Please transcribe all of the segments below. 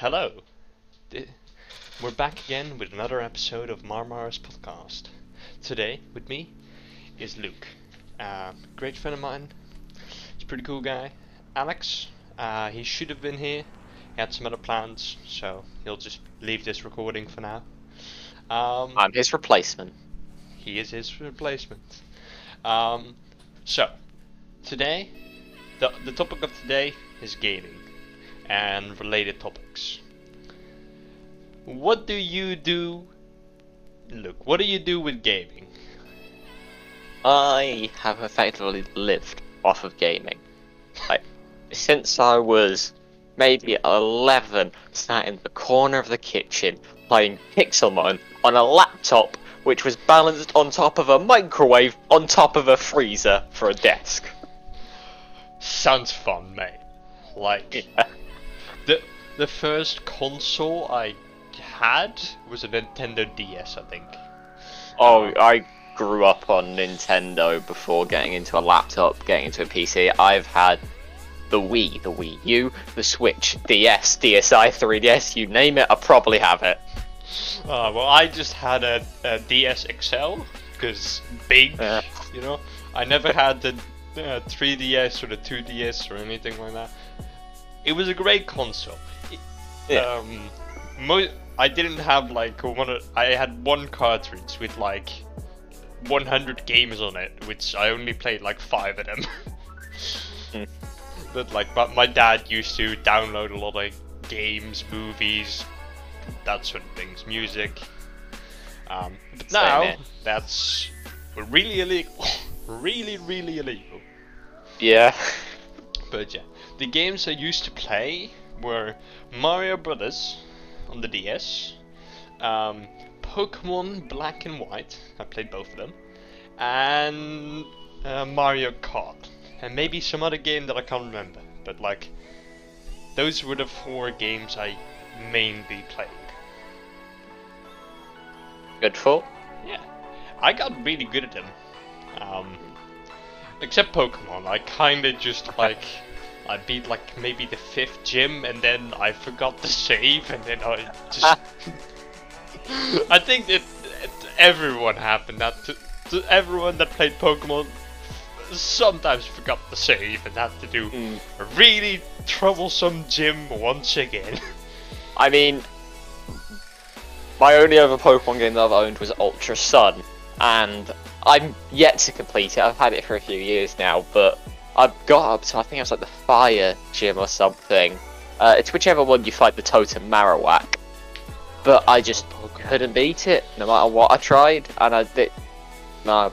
Hello. We're back again with another episode of Marmaris podcast. Today, with me, is Luke. Uh, great friend of mine. He's a pretty cool guy. Alex, uh, he should have been here. He had some other plans, so he'll just leave this recording for now. Um, I'm his replacement. he is his replacement. Um, so, today, the, the topic of today is gaming and related topics. What do you do? Luke, what do you do with gaming? I have effectively lived off of gaming. Like, since I was maybe 11, sat in the corner of the kitchen playing Pixelmon on a laptop which was balanced on top of a microwave on top of a freezer for a desk. Sounds fun, mate. Like Yeah. The the first console I had was a Nintendo DS, I think. Oh, I grew up on Nintendo before getting into a laptop, getting into a PC. I've had the Wii, the Wii U, the Switch, DS, DSi, 3DS, you name it, I probably have it. Uh, well, I just had a, a DS XL because big, Yeah. you know. I never had the uh, 3DS or the 2DS or anything like that. It was a great console. It- Yeah. Um, mo- I didn't have like one. I had one cartridge with like 100 games on it, which I only played like five of them. Hmm. But like, but my dad used to download a lot of games, movies, that sort of things, music. Um, but Same now that's really illegal, really, really illegal. Yeah. But yeah, the games I used to play were Mario Brothers on the DS, um, Pokemon Black and White. I played both of them, and uh, Mario Kart, and maybe some other game that I can't remember. But like, those were the four games I mainly played. Good for. Yeah, I got really good at them. Um, except Pokemon, I kind of just like I beat like maybe the fifth gym, and then I forgot to save, and then I just. I think that that everyone happened that to, to everyone that played Pokemon sometimes forgot to save and had to do Mm. a really troublesome gym once again. I mean, my only other Pokemon game that I've owned was Ultra Sun, and I'm yet to complete it. I've had it for a few years now, but I've got up to I think it was like the Fire Gym or something. Uh, it's whichever one you fight the Totem Marowak. But I just couldn't beat it, no matter what I tried, and I did. No,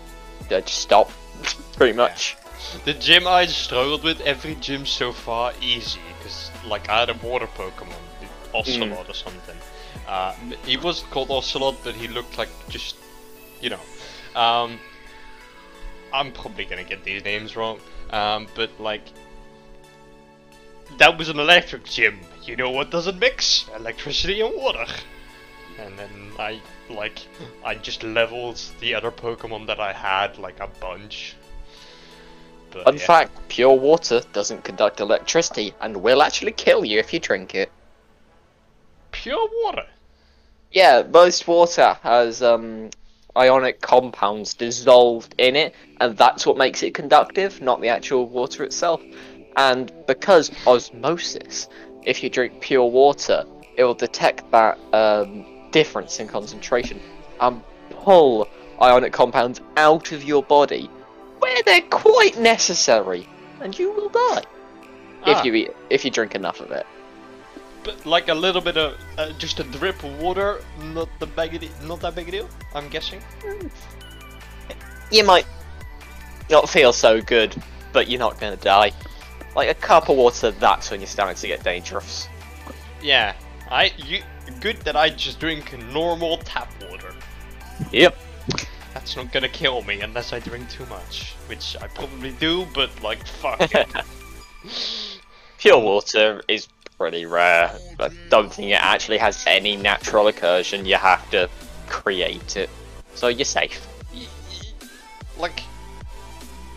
I just stopped, pretty much. The gym I struggled with, every gym so far, easy. Because, like, I had a water Pokemon, Ocelot or something. Uh, he wasn't called Ocelot, but he looked like just, you know. Um, I'm probably gonna get these names wrong. Um, but, like, that was an electric gym. You know what doesn't mix? Electricity and water. And then I, like, I just leveled the other Pokemon that I had, like, a bunch. But, Fun yeah. fact: pure water doesn't conduct electricity and will actually kill you if you drink it. Pure water. Yeah, most water has um, ionic compounds dissolved in it, and that's what makes it conductive, not the actual water itself. And because osmosis, if you drink pure water, it will detect that um, difference in concentration and pull ionic compounds out of your body where they're quite necessary, and you will die Ah, if you eat if you drink enough of it. Like a little bit of uh, just a drip of water, not the big, not that big a deal. I'm guessing. you might not feel so good, but you're not gonna die. Like a cup of water, that's when you're starting to get dangerous. Yeah, I you good that I just drink normal tap water. Yep. That's not gonna kill me unless I drink too much, which I probably do. But like, fuck it. Pure water is pretty rare. I don't think it actually has any natural occursion. You have to create it, so you're safe. like,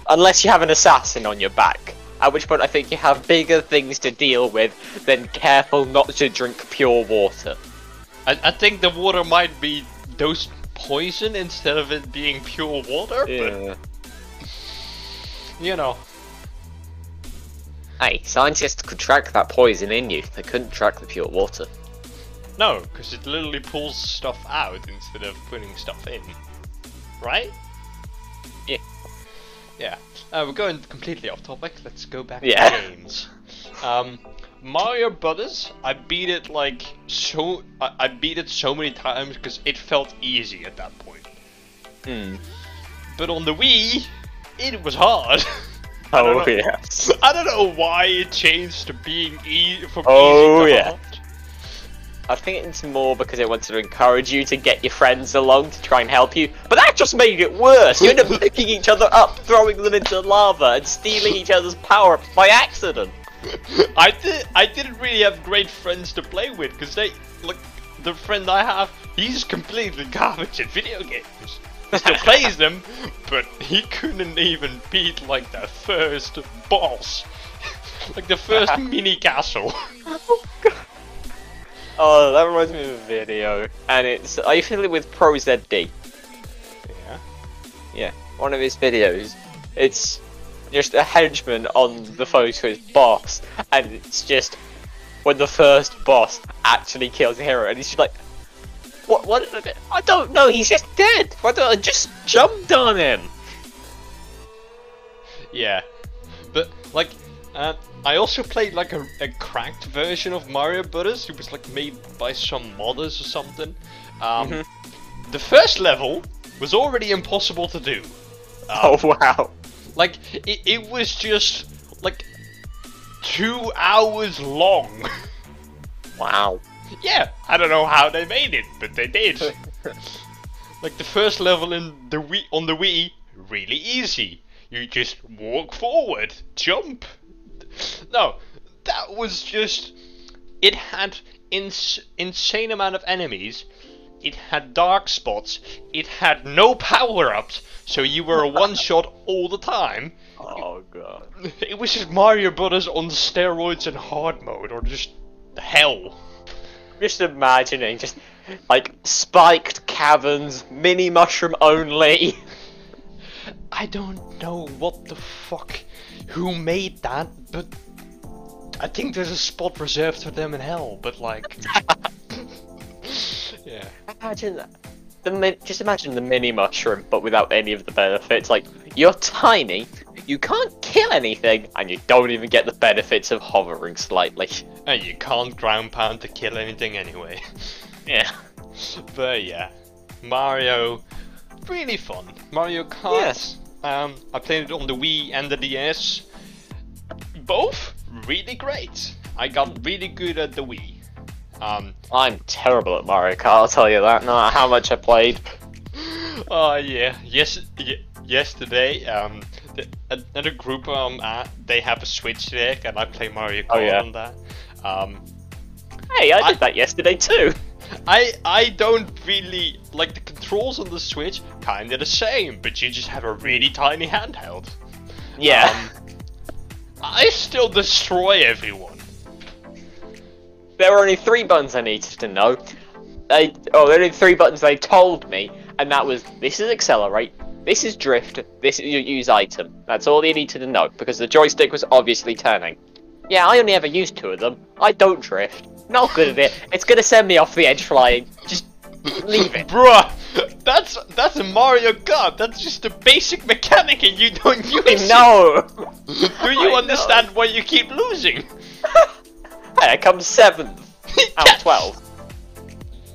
Unless you have an assassin on your back, At which point I think you have bigger things to deal with than careful not to drink pure water. I, I think the water might be dosed poison instead of it being pure water, but you know. Hey, scientists could track that poison in you. They couldn't track the pure water. No, because it literally pulls stuff out instead of putting stuff in. Right? Yeah. Yeah. Uh, we're going completely off topic. Let's go back Yeah. to games. Um, Mario Brothers, I beat it like so. I, I beat it so many times because it felt easy at that point. Hmm. But on the Wii, it was hard. I don't Oh know- yes. I don't know why it changed to being e from Oh, easy to yeah. hard. I think it's more because it wanted to encourage you to get your friends along to try and help you, but that just made it worse. You end up picking each other up, throwing them into lava, and stealing each other's power ups by accident. I did. I didn't really have great friends to play with because they like the friend I have. He's completely garbage at video games. Still plays them, but he couldn't even beat like the first boss, like the first mini castle. Oh, that reminds me of a video, and it's are you familiar with ProZD? yeah. Yeah, one of his videos. It's just a henchman on the phone to his boss, and it's just when the first boss actually kills a hero, and he's just like, "What? What? I don't know. He's just dead. Why don't I just jumped on him?" Yeah, but like, uh, I also played like a, a cracked version of Mario Brothers. It was like made by some modders or something. Um, Mhm. The first level was already impossible to do. Um, Oh wow! Like it, it was just like two hours long. Wow! Yeah, I don't know how they made it, but they did. like the first level in the Wii on the Wii, really easy. You just walk forward, jump. No, that was just. It had ins- insane amount of enemies. It had dark spots. It had no power ups, so you were a one shot all the time. Oh god! It was just Mario Brothers on steroids and hard mode, or just hell. Just imagining, just like spiked caverns, mini mushroom only. I don't know what the fuck, who made that, but I think there's a spot reserved for them in hell. But like, yeah, Imagine that. The just imagine the mini mushroom, but without any of the benefits. Like you're tiny, you can't kill anything, and you don't even get the benefits of hovering slightly. and you can't ground pound to kill anything anyway. Yeah. but yeah, Mario, really fun. Mario Kart. Yes. Um, I played it on the Wii and the DS. Both really great. I got really good at the Wii. Um, I'm terrible at Mario Kart. I'll tell you that. No matter how much I played. Oh yeah, yes, y- yesterday, um, the, another group um, uh, they have a Switch deck, and I play Mario Kart Oh, yeah. on that. Um, Hey, I I- did that yesterday too. I I don't really like the controls on the Switch, kinda the same, but you just have a really tiny handheld. Yeah. Um, I still destroy everyone. There were only three buttons I needed to know. They oh, there were only three buttons they told me, and that was this is accelerate, this is drift, this is your use item. That's all you needed to know because the joystick was obviously turning. Yeah, I only ever used two of them. I don't drift. Not good at it. It's gonna send me off the edge flying. Just leave it. Bruh, that's that's a Mario Kart. That's just a basic mechanic, and you don't use it. No. Do I you know. understand why you keep losing? I come seventh out of twelve.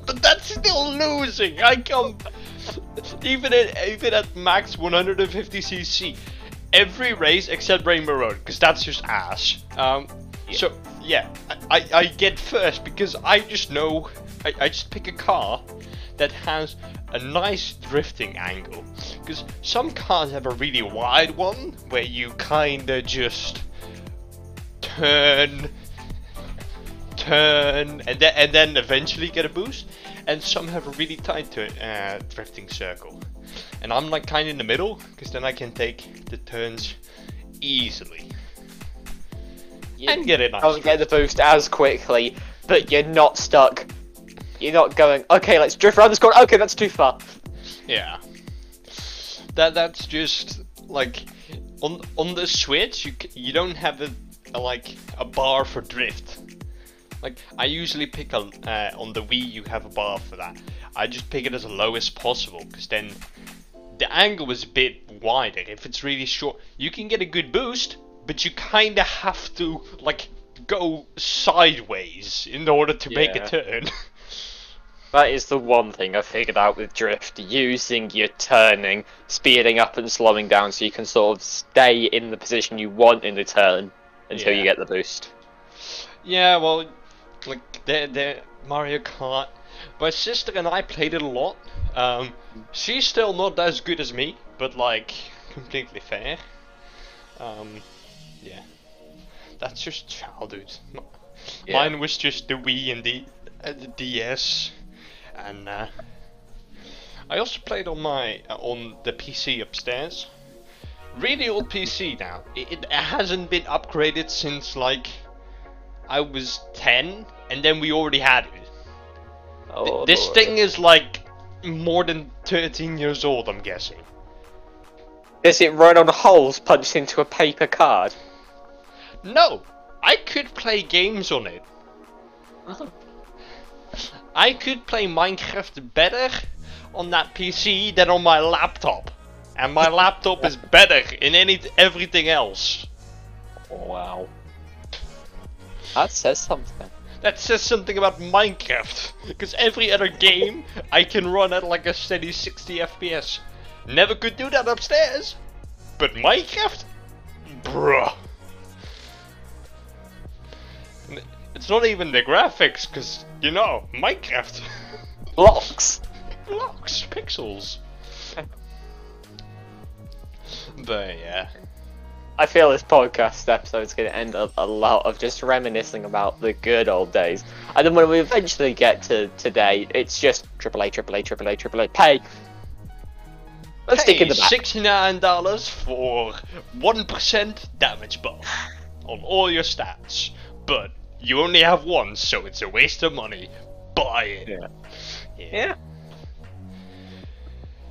But that's still losing. I come even at even at max 150cc. Every race except Rainbow Road, because that's just ass. Um, so yeah, I, I, I get first because I just know I, I just pick a car that has a nice drifting angle. Because some cars have a really wide one where you kinda just turn turn and then and then eventually get a boost and some have a really tight to uh, drifting circle and i'm like kind of in the middle because then i can take the turns easily You and get it nice. don't get the boost as quickly, but you're not stuck. You're not going, okay, let's drift around this corner. Okay, that's too far. Yeah. That that's just like on on the Switch you you don't have a, a like a bar for drift. Like I usually pick a uh, on the Wii you have a bar for that. I just pick it as low as possible because then the angle is a bit wider. If it's really short, you can get a good boost, but you kind of have to like go sideways in order to make a turn. That is the one thing I figured out with drift, using your turning, speeding up and slowing down so you can sort of stay in the position you want in the turn until you get the boost. Yeah, well, like the the Mario Kart. My sister and I played it a lot. Um, she's still not as good as me, but like completely fair. Um, yeah, that's just childhood. Yeah. Mine was just the Wii and the, uh, the DS, and uh, I also played on my uh, on the PC upstairs. Really old PC now. It, it hasn't been upgraded since like I was 10, and then we already had it. Oh, this Lord. thing is like more than 13 years old, I'm guessing. Does it run on holes punched into a paper card? No! I could play games on it. Oh. I could play Minecraft better on that PC than on my laptop. And my laptop is better in any everything else. Wow. That says something. That says something about Minecraft. Because every other game I can run at like a steady 60 FPS. Never could do that upstairs. But Minecraft? Bruh. It's not even the graphics, because, you know, Minecraft. Blocks! Blocks, pixels. but yeah. I feel this podcast episode's going to end up a lot of just reminiscing about the good old days. And then when we eventually get to today, it's just AAA, AAA, AAA, AAA, pay. Let's stick in the back. Sixty-nine dollars for one percent damage buff on all your stats, but you only have one, so it's a waste of money. Buy it. Yeah. Yeah. Yeah.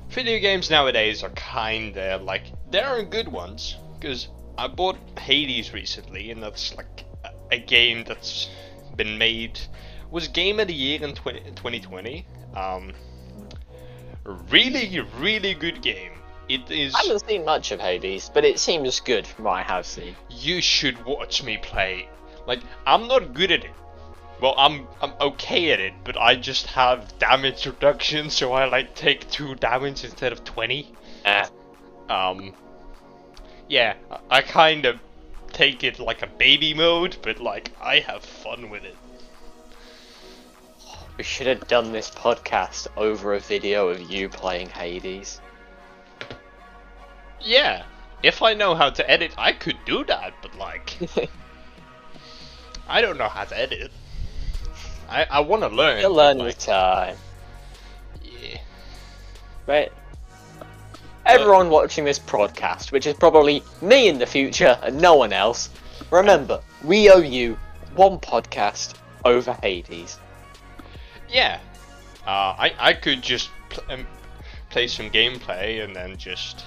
Video games nowadays are kinda like there are good ones because I bought Hades recently, and that's like a, game that's been made was game of the year in 20, 2020. Um, really, really good game. It is. I haven't seen much of Hades, but it seems good from what I have seen. you should watch me play. Like, I'm not good at it. Well, I'm I'm okay at it, but I just have damage reduction, so I like take two damage instead of twenty. Eh. Um, yeah, I, kind of take it like a baby mode, but like I have fun with it. We should have done this podcast over a video of you playing Hades. Yeah, if I know how to edit, I could do that, but like I don't know how to edit. I I want to learn. You'll learn like, with time. Yeah. Right. Everyone watching this podcast, which is probably me in the future and no one else, remember, we owe you one podcast over Hades. Yeah. Uh, I I could just pl- um, play some gameplay and then just.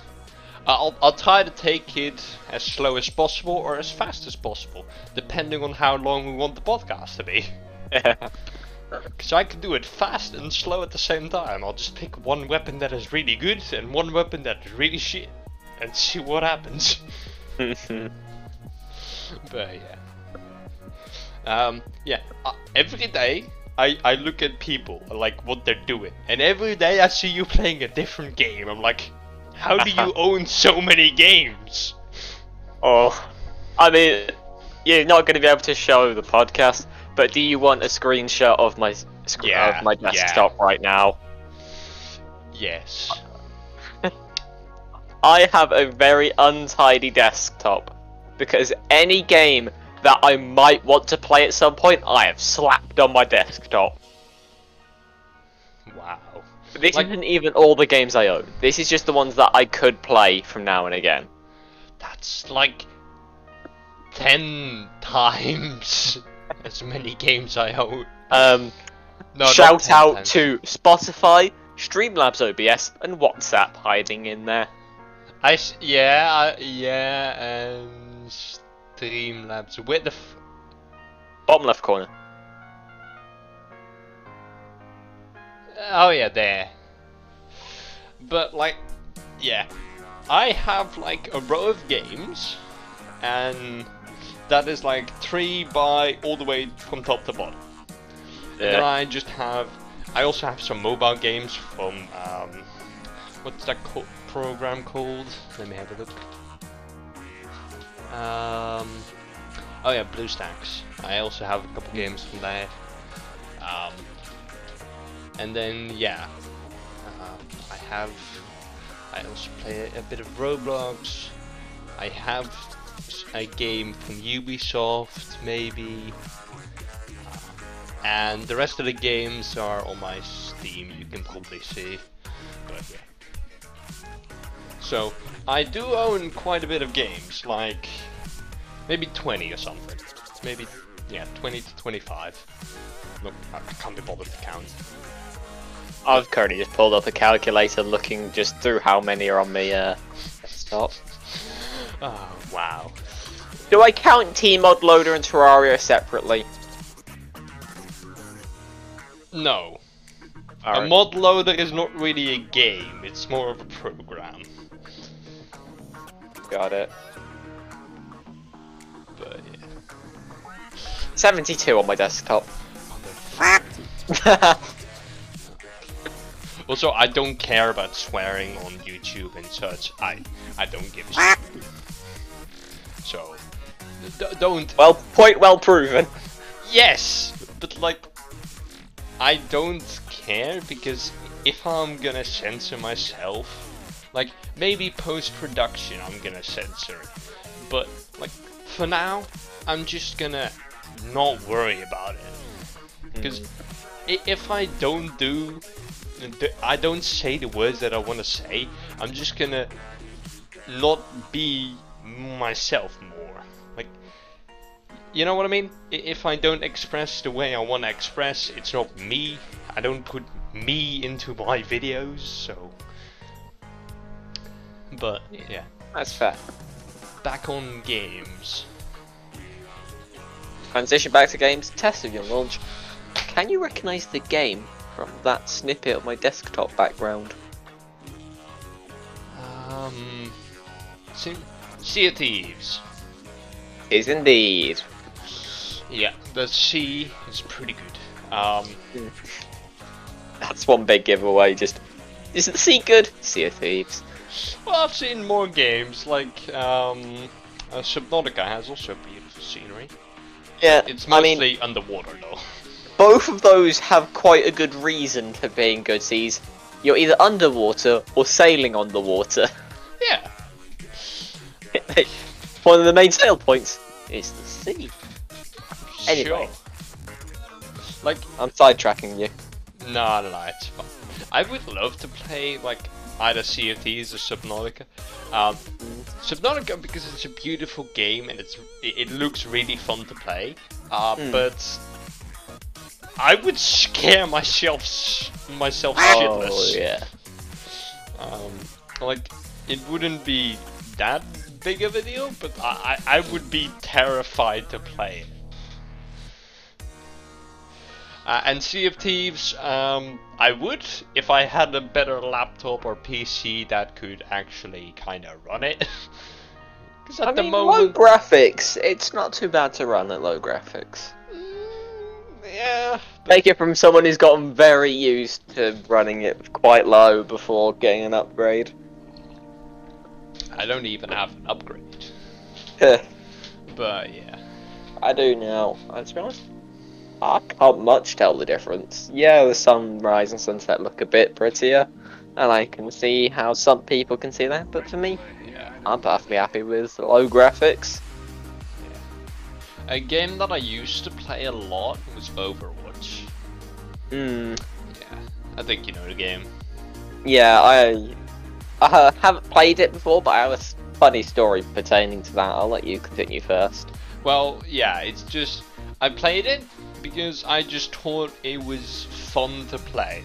I'll I'll try to take it as slow as possible or as fast as possible, depending on how long we want the podcast to be. Because I can do it fast and slow at the same time. I'll just pick one weapon that is really good and one weapon that is really shit, and see what happens. But yeah. Um, yeah, uh, every day I, I look at people, like what they're doing, and every day I see you playing a different game. I'm like, how do you own so many games? oh, I mean, you're not going to be able to show the podcast, but do you want a screenshot of my sc- Yeah, of my yeah. desktop right now? Yes. I have a very untidy desktop because any game that I might want to play at some point, I have slapped on my desktop. Wow. This Like- isn't even all the games I own. This is just the ones that I could play from now and again. That's like ten times as many games I own. Um, No, shout out to Spotify, Streamlabs OBS, and WhatsApp hiding in there. I s- yeah I, yeah and Streamlabs. Where the f- Bottom left corner. oh yeah there. But like yeah, I have like a row of games, and that is like three by all the way from top to bottom. And then I just have. I also have some mobile games from um, what's that co- program called? Let me have a look. Um, oh yeah, BlueStacks. I also have a couple games from there. Um, and then yeah, uh, I have. I also play a, bit of Roblox. I have a game from Ubisoft, maybe and the rest of the games are on my Steam. You can probably see, but yeah. So I do own quite a bit of games, like maybe 20 or something. Maybe yeah, 20 to 25. Look, I I can't be bothered to count. I've currently just pulled up a calculator looking just through how many are on my uh, desktop. Oh wow. Do I count tModLoader and Terraria separately? No, a mod loader is not really a game. It's more of a program. Got it. But yeah. 72 on my desktop. Also, I don't care about swearing on YouTube and such. I I don't give a shit. So d- don't. well, point well proven. Yes, but like I don't care because if I'm gonna censor myself, like maybe post production I'm gonna censor it, but like for now I'm just gonna not worry about it hmm. because if I don't do I don't say the words that I want to say I'm just gonna not be myself more like you know what I mean if I don't express the way I want to express it's not me I don't put me into my videos so but yeah That's fair. back on games Transition back to games. Test of your launch. Can you recognise the game from that snippet of my desktop background? um sea, sea of Thieves Is indeed. Yeah, the sea is pretty good. Um, That's one big giveaway. Just is the sea good? Sea of Thieves. well, I've seen more games like um, uh, Subnautica has also beautiful scenery. Yeah, It's I mostly mean, underwater though. both of those have quite a good reason for being good seas. You're either underwater or sailing on the water. Yeah, One of the main sale points is the sea. Anyway. sure. Like, I'm sidetracking you. no, no, no, it's fine. I would love to play like either Sea of Thieves or Subnautica. Um, Subnautica because it's a beautiful game and it's it, looks really fun to play. Uh, Mm. but I would scare myself myself Oh shitless. yeah. Um, like it wouldn't be that big of a deal, but I, I, would be terrified to play it. Uh, and Sea of Thieves, um, I would if I had a better laptop or PC that could actually kind of run it. Because at I the mean, low moment, graphics. It's not too bad to run at low graphics. Mm, yeah, Take it from someone who's gotten very used to running it quite low before getting an upgrade. I don't even have an upgrade. But yeah, I do now. Uh, To be honest, I can't much tell the difference. Yeah, the sunrise and sunset look a bit prettier, and I can see how some people can see that. But for me, yeah. I'm perfectly happy with low graphics. A game that I used to play a lot was Overwatch. Hmm. Yeah, I think you know the game. Yeah, I I haven't played it before, but I have a funny story pertaining to that. I'll let you continue first. Well, yeah, it's just I played it because I just thought it was fun to play.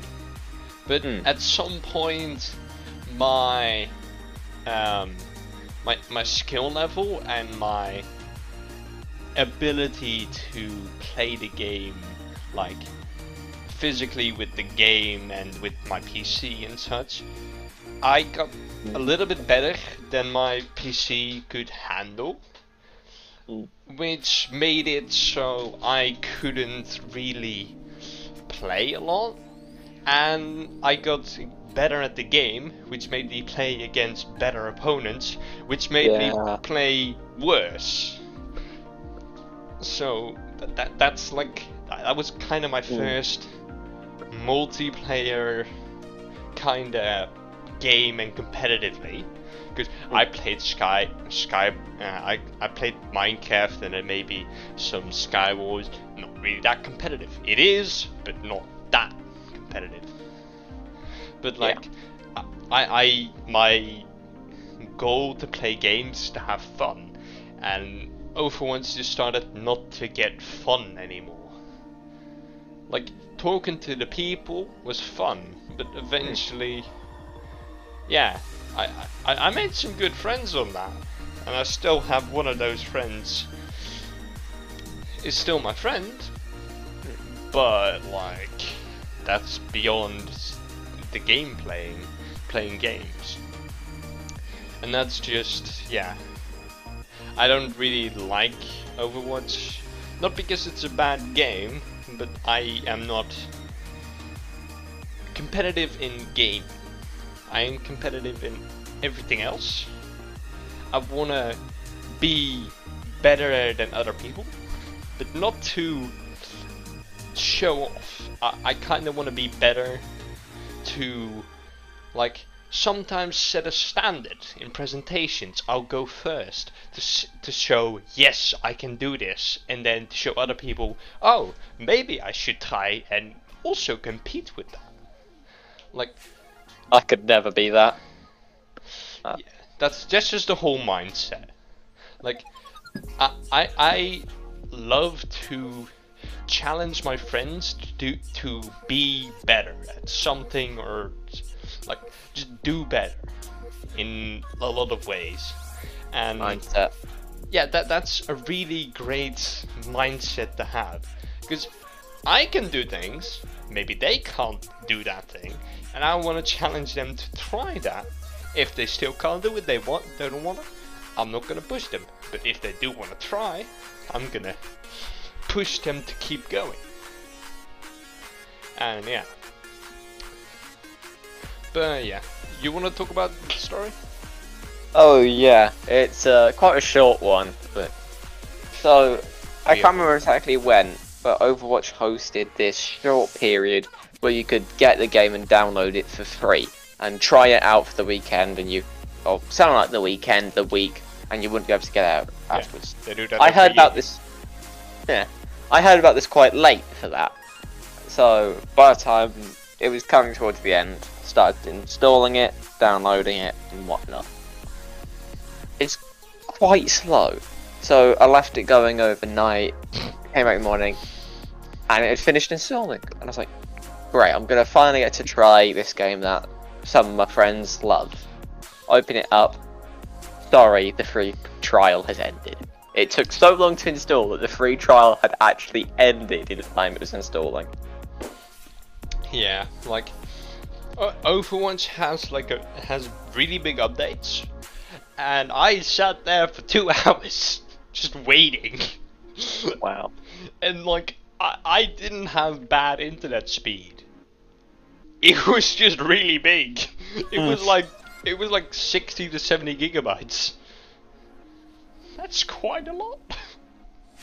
But Mm. at some point, my um, my my skill level and my ability to play the game like physically with the game and with my PC and such, I got a little bit better than my PC could handle Mm. which made it so I couldn't really play a lot, and I got better at the game, which made me play against better opponents, which made Yeah. me play worse. So that, that that's like that that was kind of my Mm. first multiplayer kind of game and competitively because I played Sky Sky uh, I I played Minecraft and then maybe some Sky Wars. Not really that competitive. It is but not that competitive. But Yeah. like I I my goal to play games to have fun and Overwatch just started not to get fun anymore. Like talking to the people was fun but eventually yeah I, I, I made some good friends on that, and I still have one of those friends. Is still my friend, but like that's beyond the game playing, playing games, and that's just yeah. I don't really like Overwatch, not because it's a bad game, but I am not competitive in game. I am competitive in everything else. I wanna be better than other people, but not to show off. I, I kinda wanna be better to, like, sometimes set a standard in presentations. I'll go first to, to show, yes, I can do this, and then to show other people, oh, maybe I should try and also compete with that. Like, I could never be that. that's that's just the whole mindset. Like, I I, I love to challenge my friends to do, to be better at something or like just do better in a lot of ways. And Mindset. yeah, that that's a really great mindset to have because I can do things, maybe they can't do that thing, and I want to challenge them to try that. If they still can't do it, they want, they don't want to. I'm not gonna push them, but if they do want to try, I'm gonna push them to keep going. And yeah, but yeah, you want to talk about the story? Oh yeah, it's uh, quite a short one, but so I Yeah. can't remember exactly when, but Overwatch hosted this short period where you could get the game and download it for free and try it out for the weekend, and you, or something like the weekend, the week, and you wouldn't be able to get out Yeah. afterwards. They do that. I heard about this. Yeah, I heard about this quite late for that. So by the time it was coming towards the end, started installing it, downloading it, and whatnot. It's quite slow, so I left it going overnight. Came out in the morning, and it had finished installing, and I was like, "Great, I'm gonna finally get to try this game that some of my friends love." Open it up. Sorry, the free trial has ended. It took so long to install that the free trial had actually ended in the time it was installing. Yeah, like uh, Overwatch has like a has really big updates, and I sat there for two hours just waiting, Wow. And like I I didn't have bad internet speed. It was just really big. It was Mm. like it was like sixty to seventy gigabytes. That's quite a lot.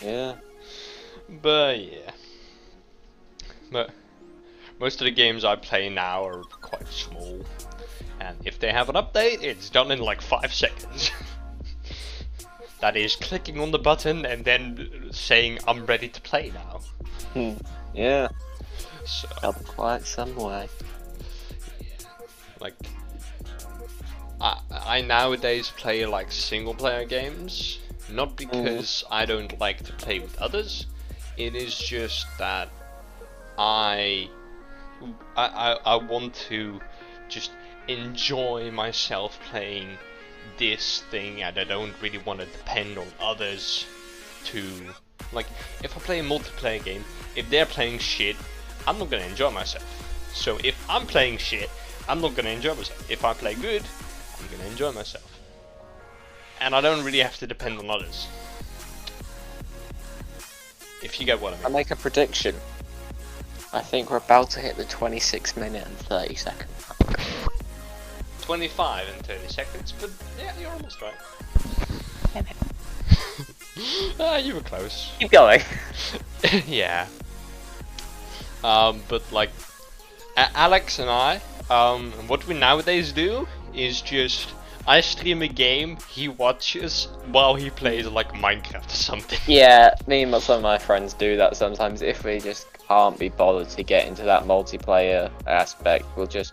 Yeah. But yeah. But most of the games I play now are quite small. And if they have an update, it's done in like 5 seconds. that is clicking on the button and then saying I'm ready to play now. Hmm. Yeah. So, Up quite some way. like I I nowadays play like single player games Not because I don't like to play with others. It is just that I, I, I, I want to just enjoy myself playing this thing, and I don't really want to depend on others to, like, if I play a multiplayer game, if they're playing shit, I'm not gonna enjoy myself. So if I'm playing shit, I'm not gonna enjoy myself. If I play good, I'm gonna enjoy myself. And I don't really have to depend on others. If you get what I I make a prediction. I think we're about to hit the 26 minute and 30 second. 25 and 30 seconds, but yeah, you're almost right. ah, you were close. Keep going. yeah. Um, but like, A- Alex and I, um, what we nowadays do is just I stream a game, he watches while he plays like Minecraft or something. Yeah, me and some of my friends do that sometimes. If we just can't be bothered to get into that multiplayer aspect, we'll just.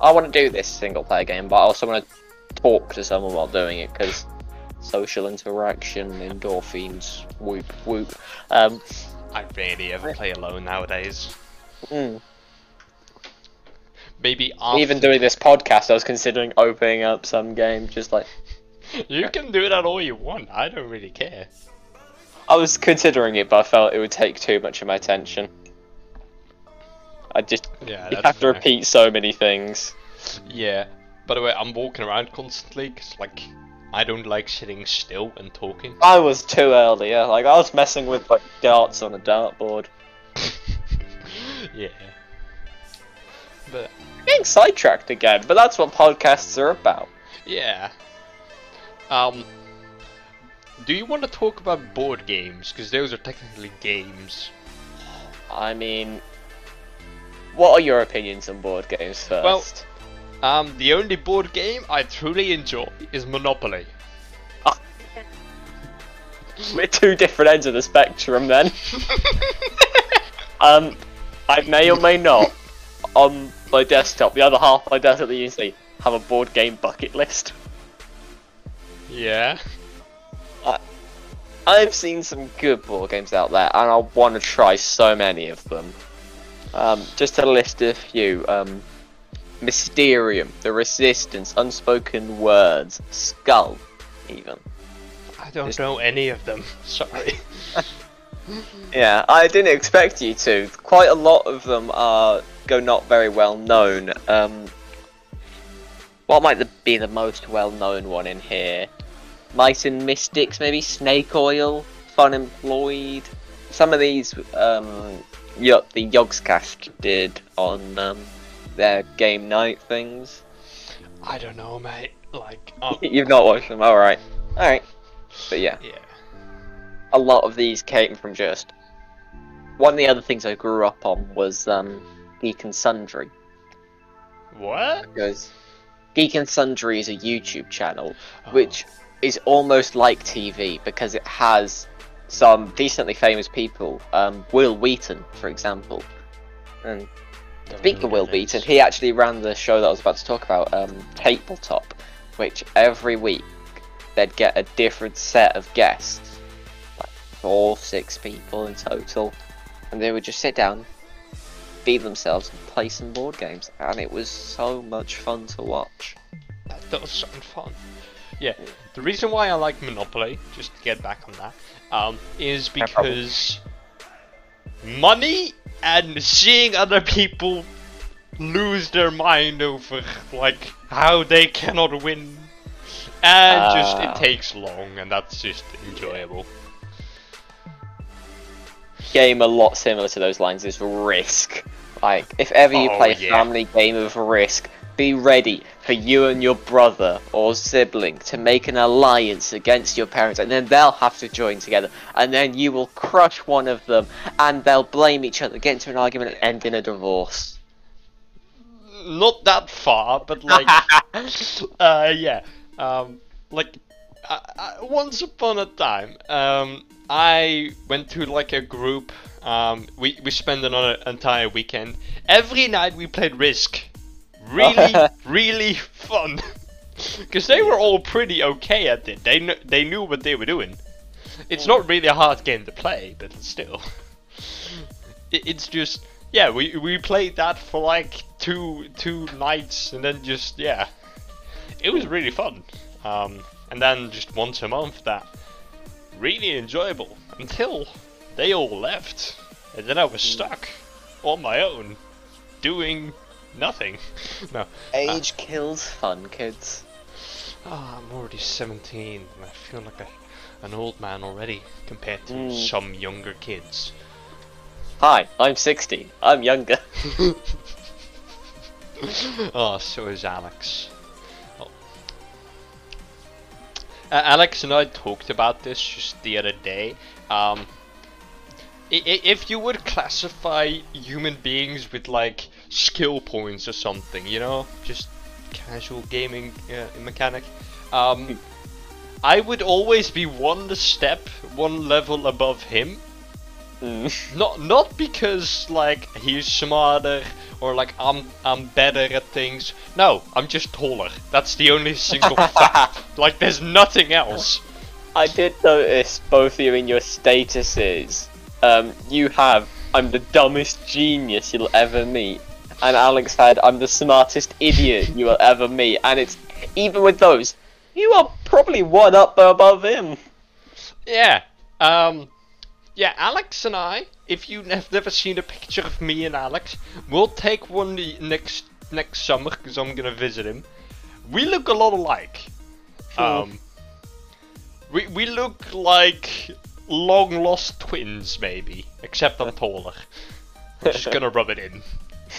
I want to do this single player game, but I also want to talk to someone while doing it because social interaction, endorphins, whoop whoop. Um, I rarely ever play alone nowadays. mm. Maybe after Even doing this podcast, I was considering opening up some game, just like you can do that all you want. I don't really care. I was considering it, but I felt it would take too much of my attention. I just Yeah, you have to fair. repeat so many things. Yeah. By the way, I'm walking around constantly because like I don't like sitting still and talking. I was too early. Yeah, like I was messing with like darts on a dartboard. yeah. But Getting sidetracked again, but that's what podcasts are about. yeah. Um. Do you want to talk about board games? Because those are technically games. I mean, what are your opinions on board games first? Well- Um, the only board game I truly enjoy is Monopoly. we're two different ends of the spectrum then. um, I may or may not on my desktop, the other half of my desktop usually have a board game bucket list. Yeah. I, I've seen some good board games out there, and I want to try so many of them. Um, just to list a few: um, Mysterium, The Resistance, Unspoken Words, Skull, even. I don't Just- know any of them. Sorry. Yeah, I didn't expect you to. Quite a lot of them are go not very well known. Um, what might be the most well known one in here? Mice and Mystics, maybe Snake Oil, Funemployed. Some of these, um, y- the Yogscast did on um, their game night things. I don't know, mate. Like, um, You've not watched them, alright. Alright. But yeah. yeah. a lot of these came from just one of the other things I grew up on was um, Geek and Sundry What? because Geek and Sundry is a YouTube channel which is almost like TV because it has some decently famous people. Um, Wil Wheaton, for example, and Don't Speaking of Will their names. Wheaton, he actually ran the show that I was about to talk about, um, Tabletop, which every week they'd get a different set of guests, like four, six people in total, and they would just sit down, be themselves, and play some board games, and it was so much fun to watch. That does sound fun. Yeah, the reason why I like Monopoly, just to get back on that, um, is because money and seeing other people lose their mind over like how they cannot win, and just Ah. it takes long, and that's just enjoyable. Game a lot similar to those lines is Risk. Like, if ever you Oh, play a yeah. family game of Risk, be ready for you and your brother or sibling to make an alliance against your parents, and then they'll have to join together, and then you will crush one of them, and they'll blame each other, get into an argument, and end in a divorce. Not that far, but like, uh, yeah, um, like, uh, uh, once upon a time, um, I went to like a group. Um, we we spent an entire weekend. Every night we played Risk. Really, really fun. Because they were all pretty okay at it. They kn- they knew what they were doing. It's not really a hard game to play, but still. It, it's just yeah, we we played that for like two two nights and then just yeah. It was really fun. Um, and then just once a month that really enjoyable until they all left. And then I was stuck on my own doing nothing. no. Age kills fun, kids. Ah, I'm already 17 and I feel like a, an old man already compared to Mm. some younger kids. Hi, I'm 16. I'm younger. oh, so is Alex. Oh. Uh, Alex and I talked about this just the other day. Um, i- i- if you would classify human beings with like skill points or something, you know, just casual gaming uh, mechanic, um, I would always be one step, one level above him. Mm. Not not because like he's smarter or like I'm I'm better at things. No, I'm just taller. That's the only single fact. Like there's nothing else. I did notice both of you in your statuses. Um, you have I'm the dumbest genius you'll ever meet, and Alex had I'm the smartest idiot you will ever meet. And it's even with those, you are probably one up above him. Yeah. Um yeah, Alex and I, if you have never seen a picture of me and Alex, we'll take one the next next summer because I'm gonna visit him. We look a lot alike. Um, we we look like long lost twins, maybe, except I'm taller. I'm just gonna rub it in.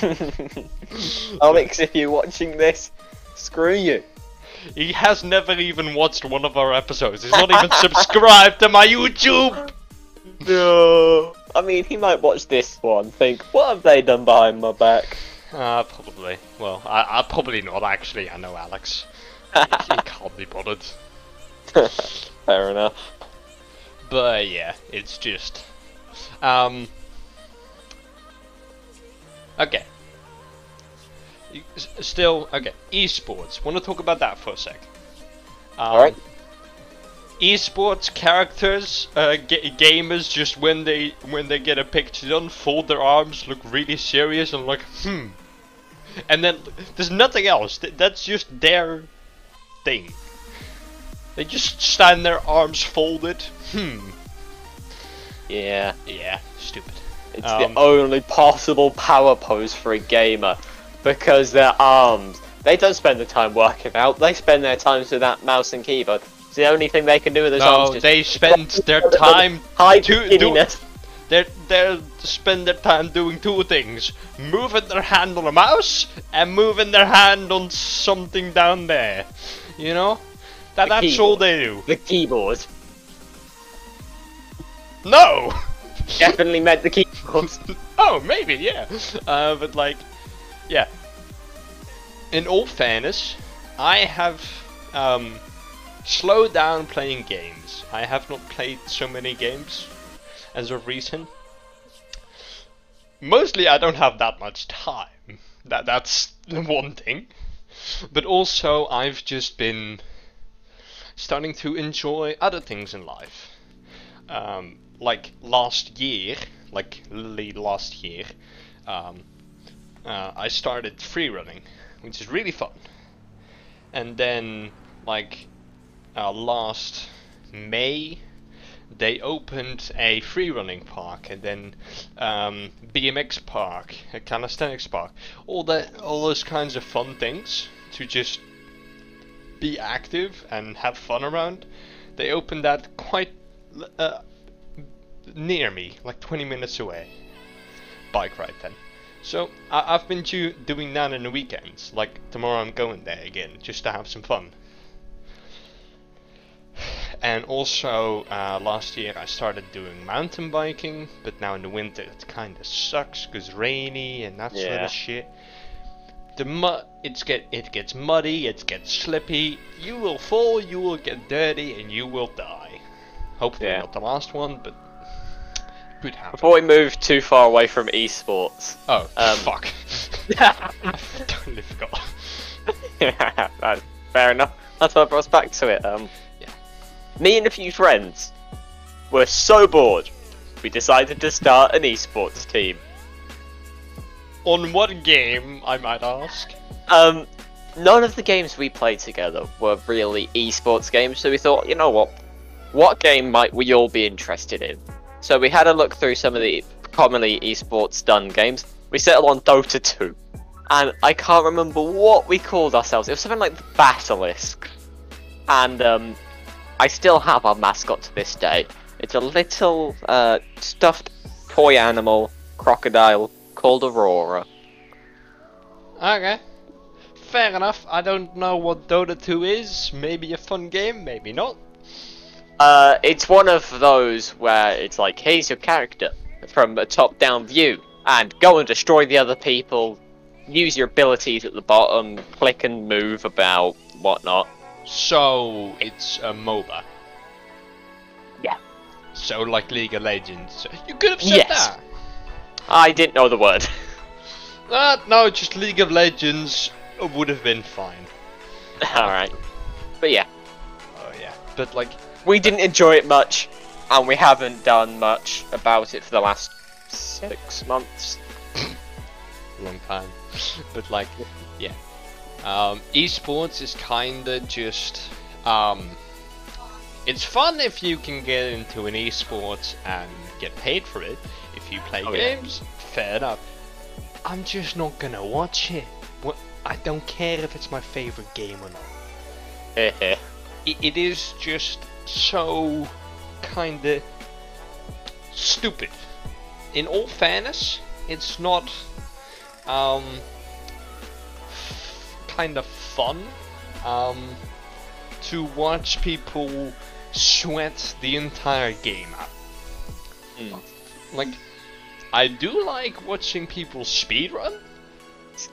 Alex, if you're watching this, screw you. He has never even watched one of our episodes. He's not even subscribed to my YouTube. No. I mean, he might watch this one, think, what have they done behind my back? Uh, probably. Well, I, I probably not actually. I know Alex. he can't be bothered. Fair enough. But yeah, it's just. Um. Okay. Still, okay. Esports. Want to talk about that for a sec? Um, Alright. Esports characters, uh, ga- gamers, just when they when they get a picture done, fold their arms, look really serious, and like, hmm. And then there's nothing else. Th- That's just their thing. They just stand there, arms folded. Hmm. Yeah. Yeah, stupid. It's Um, the only possible power pose for a gamer because their arms. They don't spend the time working out. They spend their time with that mouse and keyboard. It's the only thing they can do with those arms. No, they spend their time hide to- giddiness. they they spend their time doing two things: moving their hand on a mouse and moving their hand on something down there. You know, that The that's all they do. The keyboard. No. Definitely meant the keyboard. oh, maybe yeah. Uh, but like, yeah. In all fairness, I have um, slowed down playing games. I have not played so many games as of recent. Mostly, I don't have that much time. That that's the one thing. But also, I've just been starting to enjoy other things in life. Um, like last year, like literally last year, um, uh, I started free running, which is really fun. And then, like uh, last May, they opened a free running park, and then um, BMX park, a calisthenics park, all that, all those kinds of fun things to just be active and have fun around. They opened that quite uh, near me, like 20 minutes away. Bike ride then. So I- I've been do- doing that in the weekends. Like tomorrow I'm going there again, just to have some fun. And also uh, last year I started doing mountain biking, but now in the winter it kind of sucks because rainy and that sort of shit. The mud, it's get it gets muddy, it gets slippy. You will fall, you will get dirty, and you will die. Hopefully Yeah. not the last one, but could happen. Before we move too far away from esports. Oh, Um, fuck. I totally forgot. That's fair enough. That's what brought us back to it. Um, Yeah. Me and a few friends were so bored, we decided to start an esports team. On what game, I might ask? Um, none of the games we played together were really esports games, so we thought, you know what? What game might we all be interested in? So we had a look through some of the commonly esports done games. We settled on Dota 2. And I can't remember what we called ourselves. It was something like the Basilisk. And um, I still have our mascot to this day. It's a little uh, stuffed toy animal crocodile called Aurora. Okay. Fair enough. I don't know what Dota 2 is. Maybe a fun game, maybe not. Uh, it's one of those where it's like, here's your character from a top-down view, and go and destroy the other people. Use your abilities at the bottom, click and move about, whatnot. So, it's a MOBA. Yeah. So, like League of Legends. You could have said Yes. that. I didn't know the word. Uh, no, just League of Legends would have been fine. Alright. But yeah, Oh, yeah. But, like, we didn't enjoy it much, and we haven't done much about it for the last six months. long time. but like, yeah. Um, esports is kinda just, um, it's fun if you can get into an esports and get paid for it. If you play Oh, yeah. games, fair enough. I'm just not gonna watch it. What? I don't care if it's my favorite game or not. It, it is just so kinda stupid. In all fairness, it's not um kind of fun um to watch people sweat the entire game out. Mm. Like I do like watching people speedrun.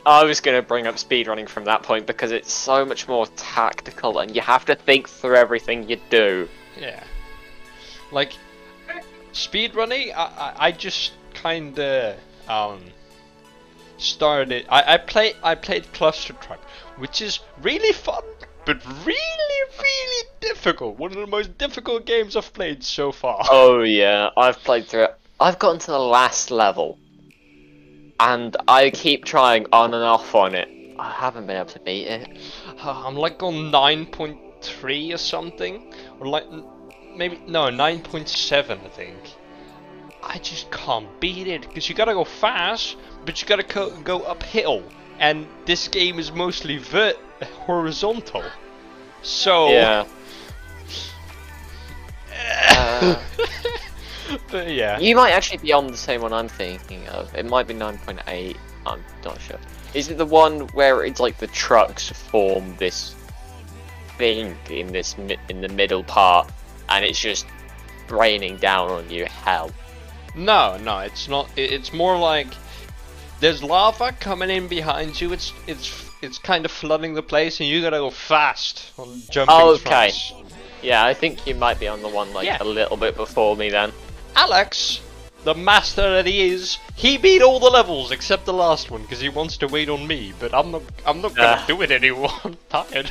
I was going to bring up speedrunning from that point because it's so much more tactical and you have to think through everything you do. Yeah. Like speedrunning, I, I I just kinda um started. I I play I played Clustertruck, which is really fun, but really really difficult. One of the most difficult games I've played so far. Oh yeah, I've played through it. I've gotten to the last level, and I keep trying on and off on it. I haven't been able to beat it. I'm like on nine point three or something, or like maybe no nine point seven I think. I just can't beat it because you gotta go fast, but you gotta co- go uphill, and this game is mostly vert horizontal. So Yeah. Uh, but yeah, you might actually be on the same one I'm thinking of. It might be 9.8. I'm not sure. Is it the one where it's like the trucks form this thing in this mi- in the middle part, and it's just raining down on you? Hell. no, no, it's not. It's more like there's lava coming in behind you. It's it's it's kind of flooding the place, and you gotta go fast on jumping Okay. fronts. Yeah, I think you might be on the one like Yeah. a little bit before me then. Alex, the master that he is, he beat all the levels except the last one because he wants to wait on me. But I'm not. I'm not gonna Ah. do it anymore. I'm tired.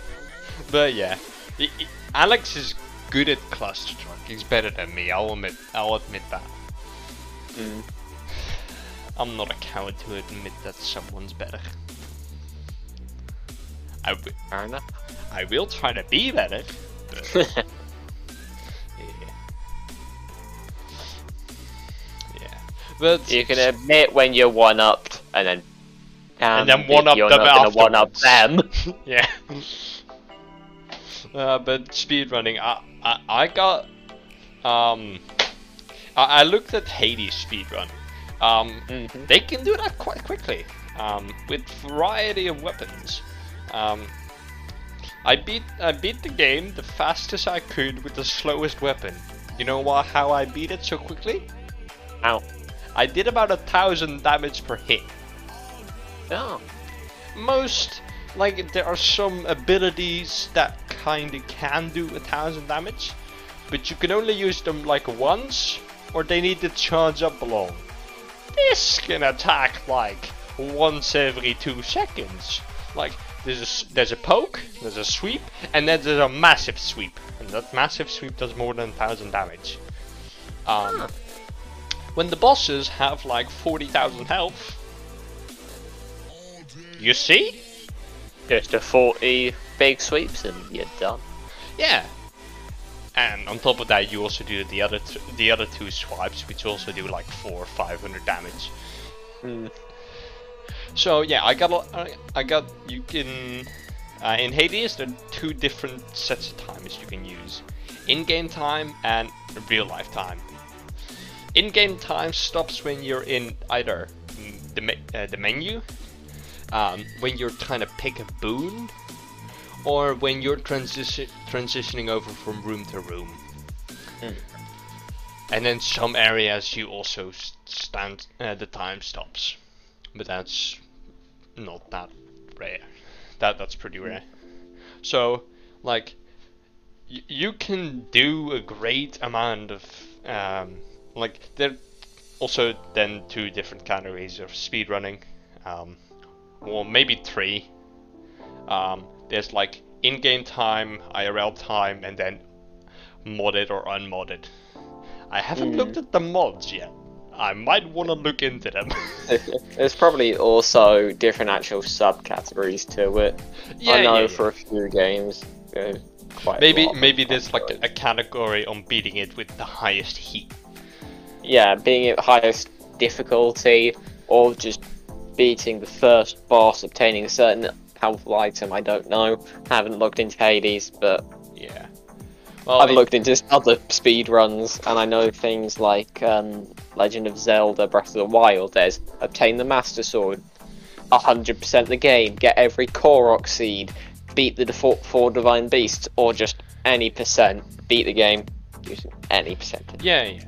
but yeah, He- he- Alex is good at Clustertruck. He's better than me. I'll admit. I'll admit that. Mm. I'm not a coward to admit that someone's better. I, w-. I will try to be better. But yeah. Yeah. But you can admit when you're one upped, and then And then one-up you're them one up them. yeah. Uh, but speedrunning, I, I I got um I, I looked at Hades speedrun. Um, Mhm. they can do that quite quickly um, with variety of weapons. Um, I beat I beat the game the fastest I could with the slowest weapon. You know why, how I beat it so quickly? Ow. I did about a thousand damage per hit. Oh. most like there are some abilities that kinda can do a thousand damage, but you can only use them like once, or they need to charge up long. This can attack like once every two seconds. Like there's a there's a poke, there's a sweep, and then there's a massive sweep, and that massive sweep does more than a thousand damage. Um, when the bosses have like forty thousand health, you see? Just a 40 big sweeps and you're done. Yeah. And on top of that, you also do the other th- the other two swipes, which also do like four or five hundred damage. Mm. So yeah, I got a- I- got you can uh, in Hades there are two different sets of times you can use: in-game time and real life time. In-game time stops when you're in either mm, the me- uh, the menu, um, when you're trying to pick a boon, or when you're transition transitioning over from room to room. Hmm. And then some areas you also stand uh, the time stops, but that's not that rare. That that's pretty rare. So like y- you can do a great amount of um, like there also then two different categories of speedrunning, um, or maybe three. Um, there's like in-game time, IRL time, and then modded or unmodded. I haven't Mm. looked at the mods yet. I might want to look into them. There's probably also different actual subcategories to it. yeah, I know yeah, yeah. for a few games. uh, maybe maybe there's like a category on beating it with the highest heat. Yeah, being at highest difficulty or just beating the first boss, obtaining a certain helpful item. I don't know. I haven't looked into Hades, but Yeah. Well, I've it- looked into other speed runs, and I know things like um, Legend of Zelda: Breath of the Wild. There's obtain the Master Sword, 100% the game, get every Korok seed, beat the default four Divine Beasts, or just any percent, beat the game using any percentage. Yeah, yeah.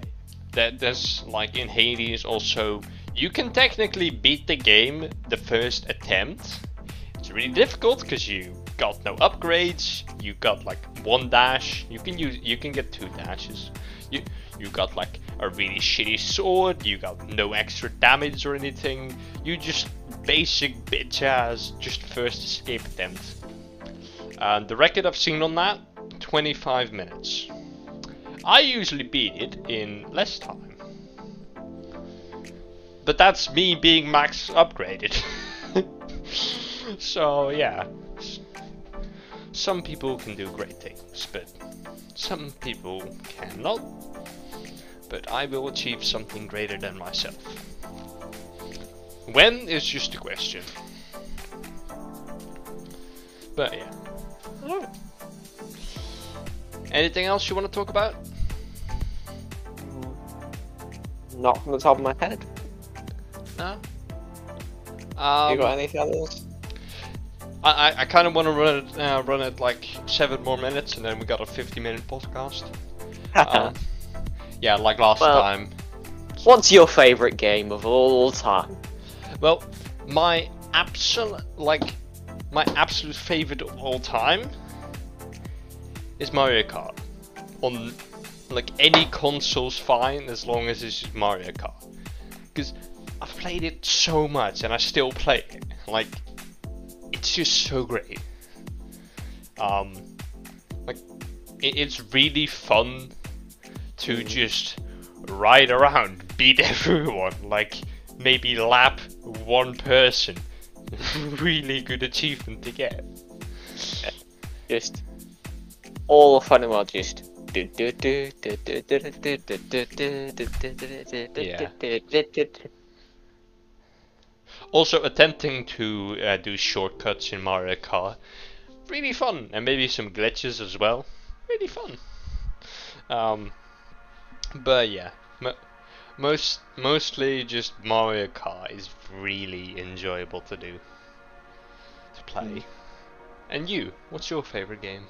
That there's like in Hades also you can technically beat the game the first attempt. It's really difficult because you got no upgrades. You got like one dash. You can use you can get two dashes. You you got like a really shitty sword. You got no extra damage or anything. You just basic bitch ass just first escape attempt. And the record I've seen on that, 25 minutes. I usually beat it in less time. But that's me being max upgraded. so yeah. Some people can do great things, but some people cannot. But I will achieve something greater than myself. When is just a question. But yeah. Anything else you want to talk about? Not from the top of my head. No. Um, you got anything else? I, I, I kind of want to run it, uh, run it like seven more minutes, and then we got a 50-minute podcast. Um, yeah, like last Well- time. What's your favourite game of all time? Well, my absolute like my absolute favorite of all time is Mario Kart. On like any console's fine as long as it's just Mario Kart. Because I've played it so much and I still play it. Like it's just so great. Um like it, it's really fun to just ride around, beat everyone, like maybe lap one person. really good achievement to get. Just all of Animal just. Also, attempting to uh, do shortcuts in Mario Kart, really fun, and maybe some glitches as well, really fun. Um, but yeah, mo- most mostly just Mario Kart is really enjoyable to do, to play. Mm. And you, what's your favorite game?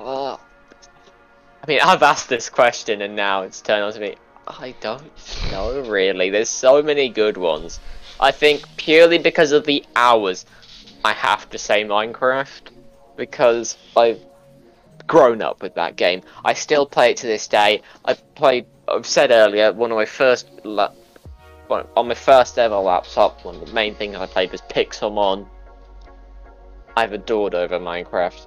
Uh, I mean, I've asked this question and now it's turned on to me. I don't know really. There's so many good ones. I think purely because of the hours, I have to say Minecraft because I've grown up with that game. I still play it to this day. I've played. I've said earlier one of my first on my first ever laptop. One of the main things I played was Pixelmon. I've adored over Minecraft.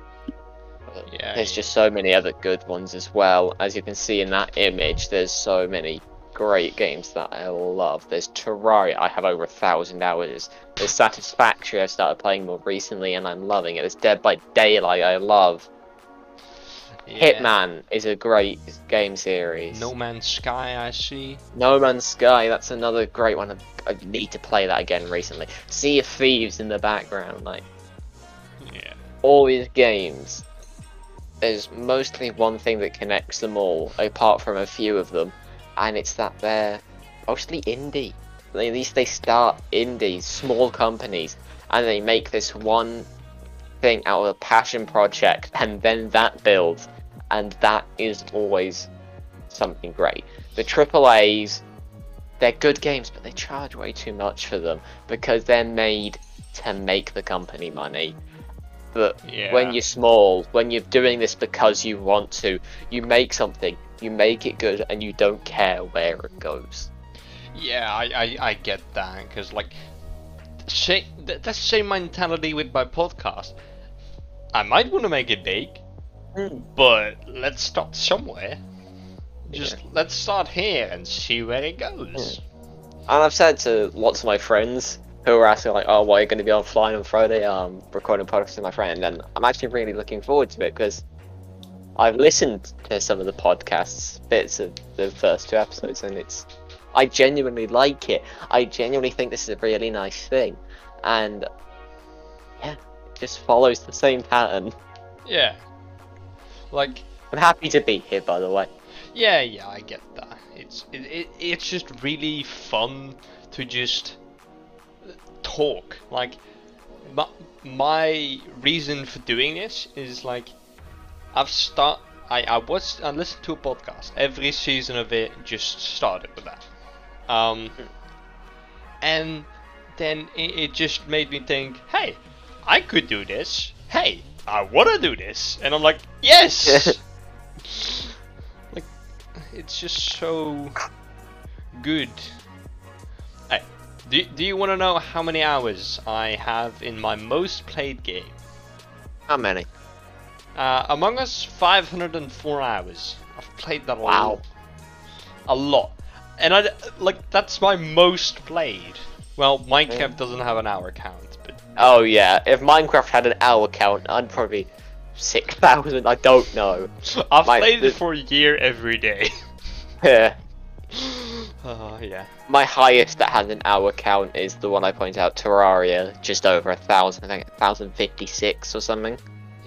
Yeah. There's just so many other good ones as well. As you can see in that image, there's so many great games that I love. There's Terraria, I have over a thousand hours. There's Satisfactory, I started playing more recently and I'm loving it. There's Dead by Daylight, I love. yeah. Hitman is a great game series. No Man's Sky, I see. No Man's Sky, that's another great one. I, I need to play that again recently. Sea of Thieves in the background, like Yeah. all these games. There's mostly one thing that connects them all, apart from a few of them, and it's that they're mostly indie. At least they start indies, small companies, and they make this one thing out of a passion project, and then that builds, and that is always something great. The AAA's, they're good games, but they charge way too much for them because they're made to make the company money. But Yeah. when you're small, when you're doing this because you want to, you make something, you make it good, and you don't care where it goes. Yeah, I, I, I get that because like, th- that's the same mentality with my podcast. I might want to make it big, hmm. but let's start somewhere. Just let's start here and see where it goes. Hmm. And I've said to lots of my friends who are asking like, "Oh, why are you going to be offline on Friday?" Um, recording podcasts with my friend, and I'm actually really looking forward to it because I've listened to some of the podcasts, bits of the first two episodes, and it's I genuinely like it. I genuinely think this is a really nice thing, and yeah, it just follows the same pattern. Yeah. Like, I'm happy to be here, by the way. yeah, yeah, I get that. It's it, it it's just really fun to just talk. Like, my, my reason for doing this is like, I've start. I I was I listened to a podcast. Every season of it just started with that. Um, and then it, it just made me think, hey, I could do this. Hey, I want to do this, and I'm like, yes. like, it's just so good. Do do you want to know how many hours I have in my most played game? How many? Uh, Among Us 504 hours. I've played that a Wow. lot. A lot. And I like that's my most played. Well, Minecraft doesn't have an hour count, but Oh yeah, if Minecraft had an hour count, I'd probably six thousand. I don't know. I've My- played it for a year every day. Yeah. Oh yeah. My highest that has an hour count is the one I point out, Terraria, just over a thousand. I think thousand fifty six or something.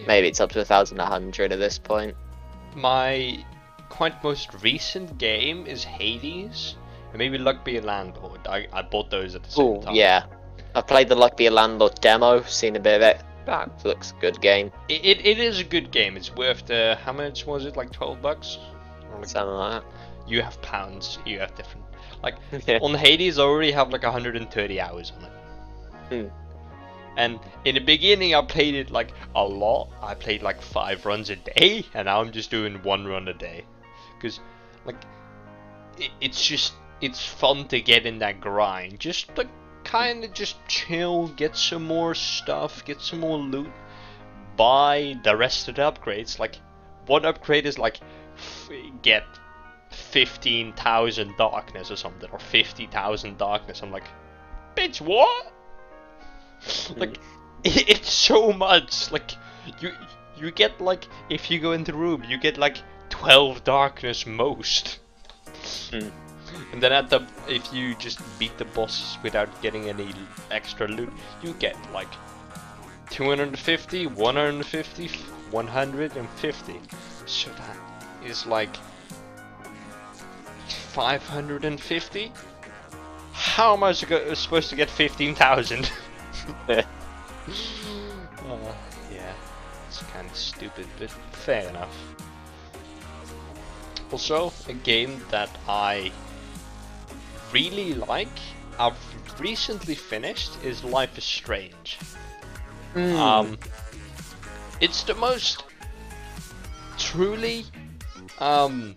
Maybe it's up to a thousand one hundred at this point. My quite most recent game is Hades. And maybe Luck Be a Landlord. I, I bought those at the same Oh time. yeah, I played the Luck Be a Landlord demo, seen a bit of it. That looks a good game. It, it, it is a good game. It's worth the how much was it? Like twelve bucks? Or like- Something like You have pounds. You have different. Like. Yeah. on Hades, I already have like 130 hours on it. Hmm. And in the beginning, I played it like a lot. I played like five runs a day, and now I'm just doing one run a day, because like it, it's just it's fun to get in that grind. Just like kind of just chill, get some more stuff, get some more loot, buy the rest of the upgrades. Like one upgrade is like f- get 15,000 darkness or something, or 50,000 darkness. I'm like, bitch, what? like, it's so much. Like, you you get like, if you go into the room, you get like 12 darkness most. Hmm. And then at the, if you just beat the boss without getting any extra loot, you get like 250, 150, 150. So that is like 550? How am I supposed to get 15,000? Yeah. Uh, yeah, it's kind of stupid, but fair enough. Also, a game that I really like, I've recently finished, is Life is Strange. Hmm. Um, it's the most truly um,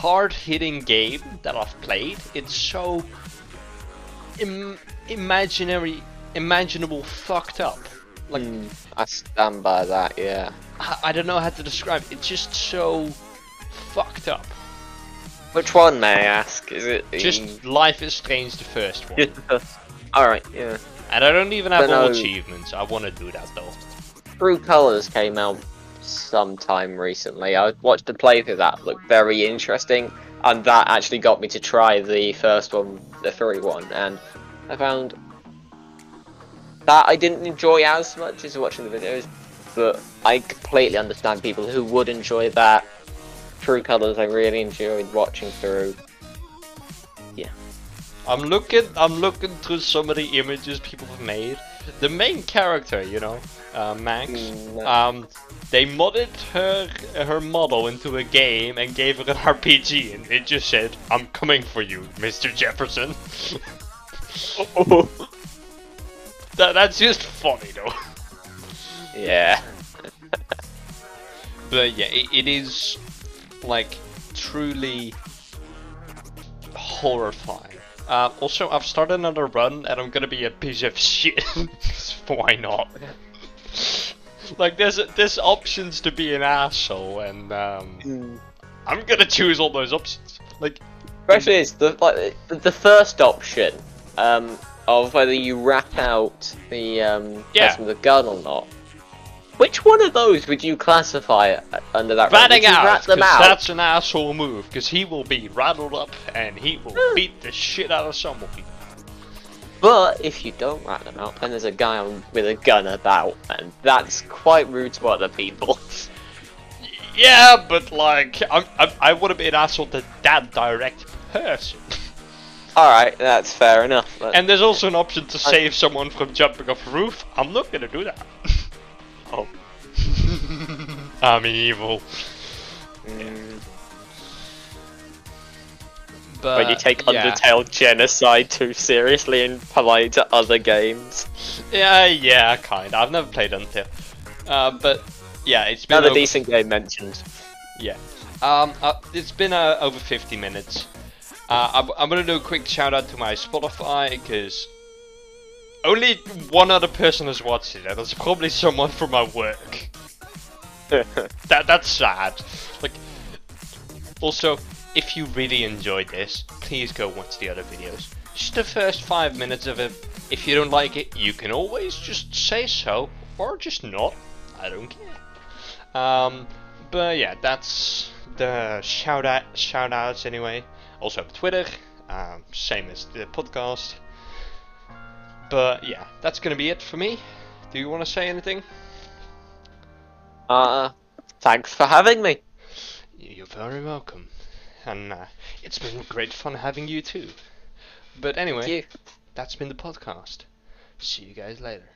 hard-hitting game that I've played. It's so Im- imaginary, imaginable, fucked up. Like Mm, I stand by that. Yeah. I, I don't know how to describe. It. It's just so fucked up. Which one, may I ask? Is it Just Life is Strange, the first one. Just the first- All right. Yeah. And I don't even have But all no. achievements. I want to do that though. True Colors came out sometime recently. I watched a playthrough that looked very interesting, and that actually got me to try the first one, the free one, and I found that I didn't enjoy as much as watching the videos, but I completely understand people who would enjoy that. True Colors, I really enjoyed watching through. Yeah. I'm looking. I'm looking through some of the images people have made. The main character, you know, uh, Max. Mm, Um, they modded her her model into a game and gave her an RPG, and it just said, "I'm coming for you, Mr. Jefferson." that that's just funny though. yeah. But yeah, it, it is like truly horrifying. Uh, also, I've started another run, and I'm gonna be a piece of shit. Why not? Like, there's there's options to be an asshole, and um, I'm gonna choose all those options. Like, Especially is the like the, the first option um, of whether you rat out the um, Yeah. person with the gun or not. Which one of those would you classify uh, under that? ratting out, rat them 'cause out. that's an asshole move, because he will be rattled up and he will Hmm. beat the shit out of someone. But if you don't rat them out, then there's a guy on, with a gun about, and that's quite rude to other people. Yeah, but like, I'm, I'm, I would have been an asshole to that direct person. All right, that's fair enough. but- And there's also an option to save someone from jumping off a roof. I'm not gonna do that. oh, I'm evil. mm, But when you take yeah. Undertale genocide too seriously and apply it to other games. Yeah, yeah, kind. Of. I've never played Undertale. Uh, but yeah, it's been Another over, decent game mentioned. yeah. Um, uh, it's been uh, over 50 minutes. Uh, I'm, I'm gonna do a quick shout out to my Spotify because only one other person has watched it, and it's probably someone from my work. that that's sad. Like, also, if you really enjoyed this, please go watch the other videos. Just the first five minutes of it. If you don't like it, you can always just say so, or just not. I don't care. Um, but yeah, that's the shout out shout outs anyway. Also Twitter, um, same as the podcast. But yeah, that's gonna be it for me. Do you want to say anything? Uh, thanks for having me. You're very welcome. And uh, it's been great fun having you too. But anyway, you. that's been the podcast. See you guys later.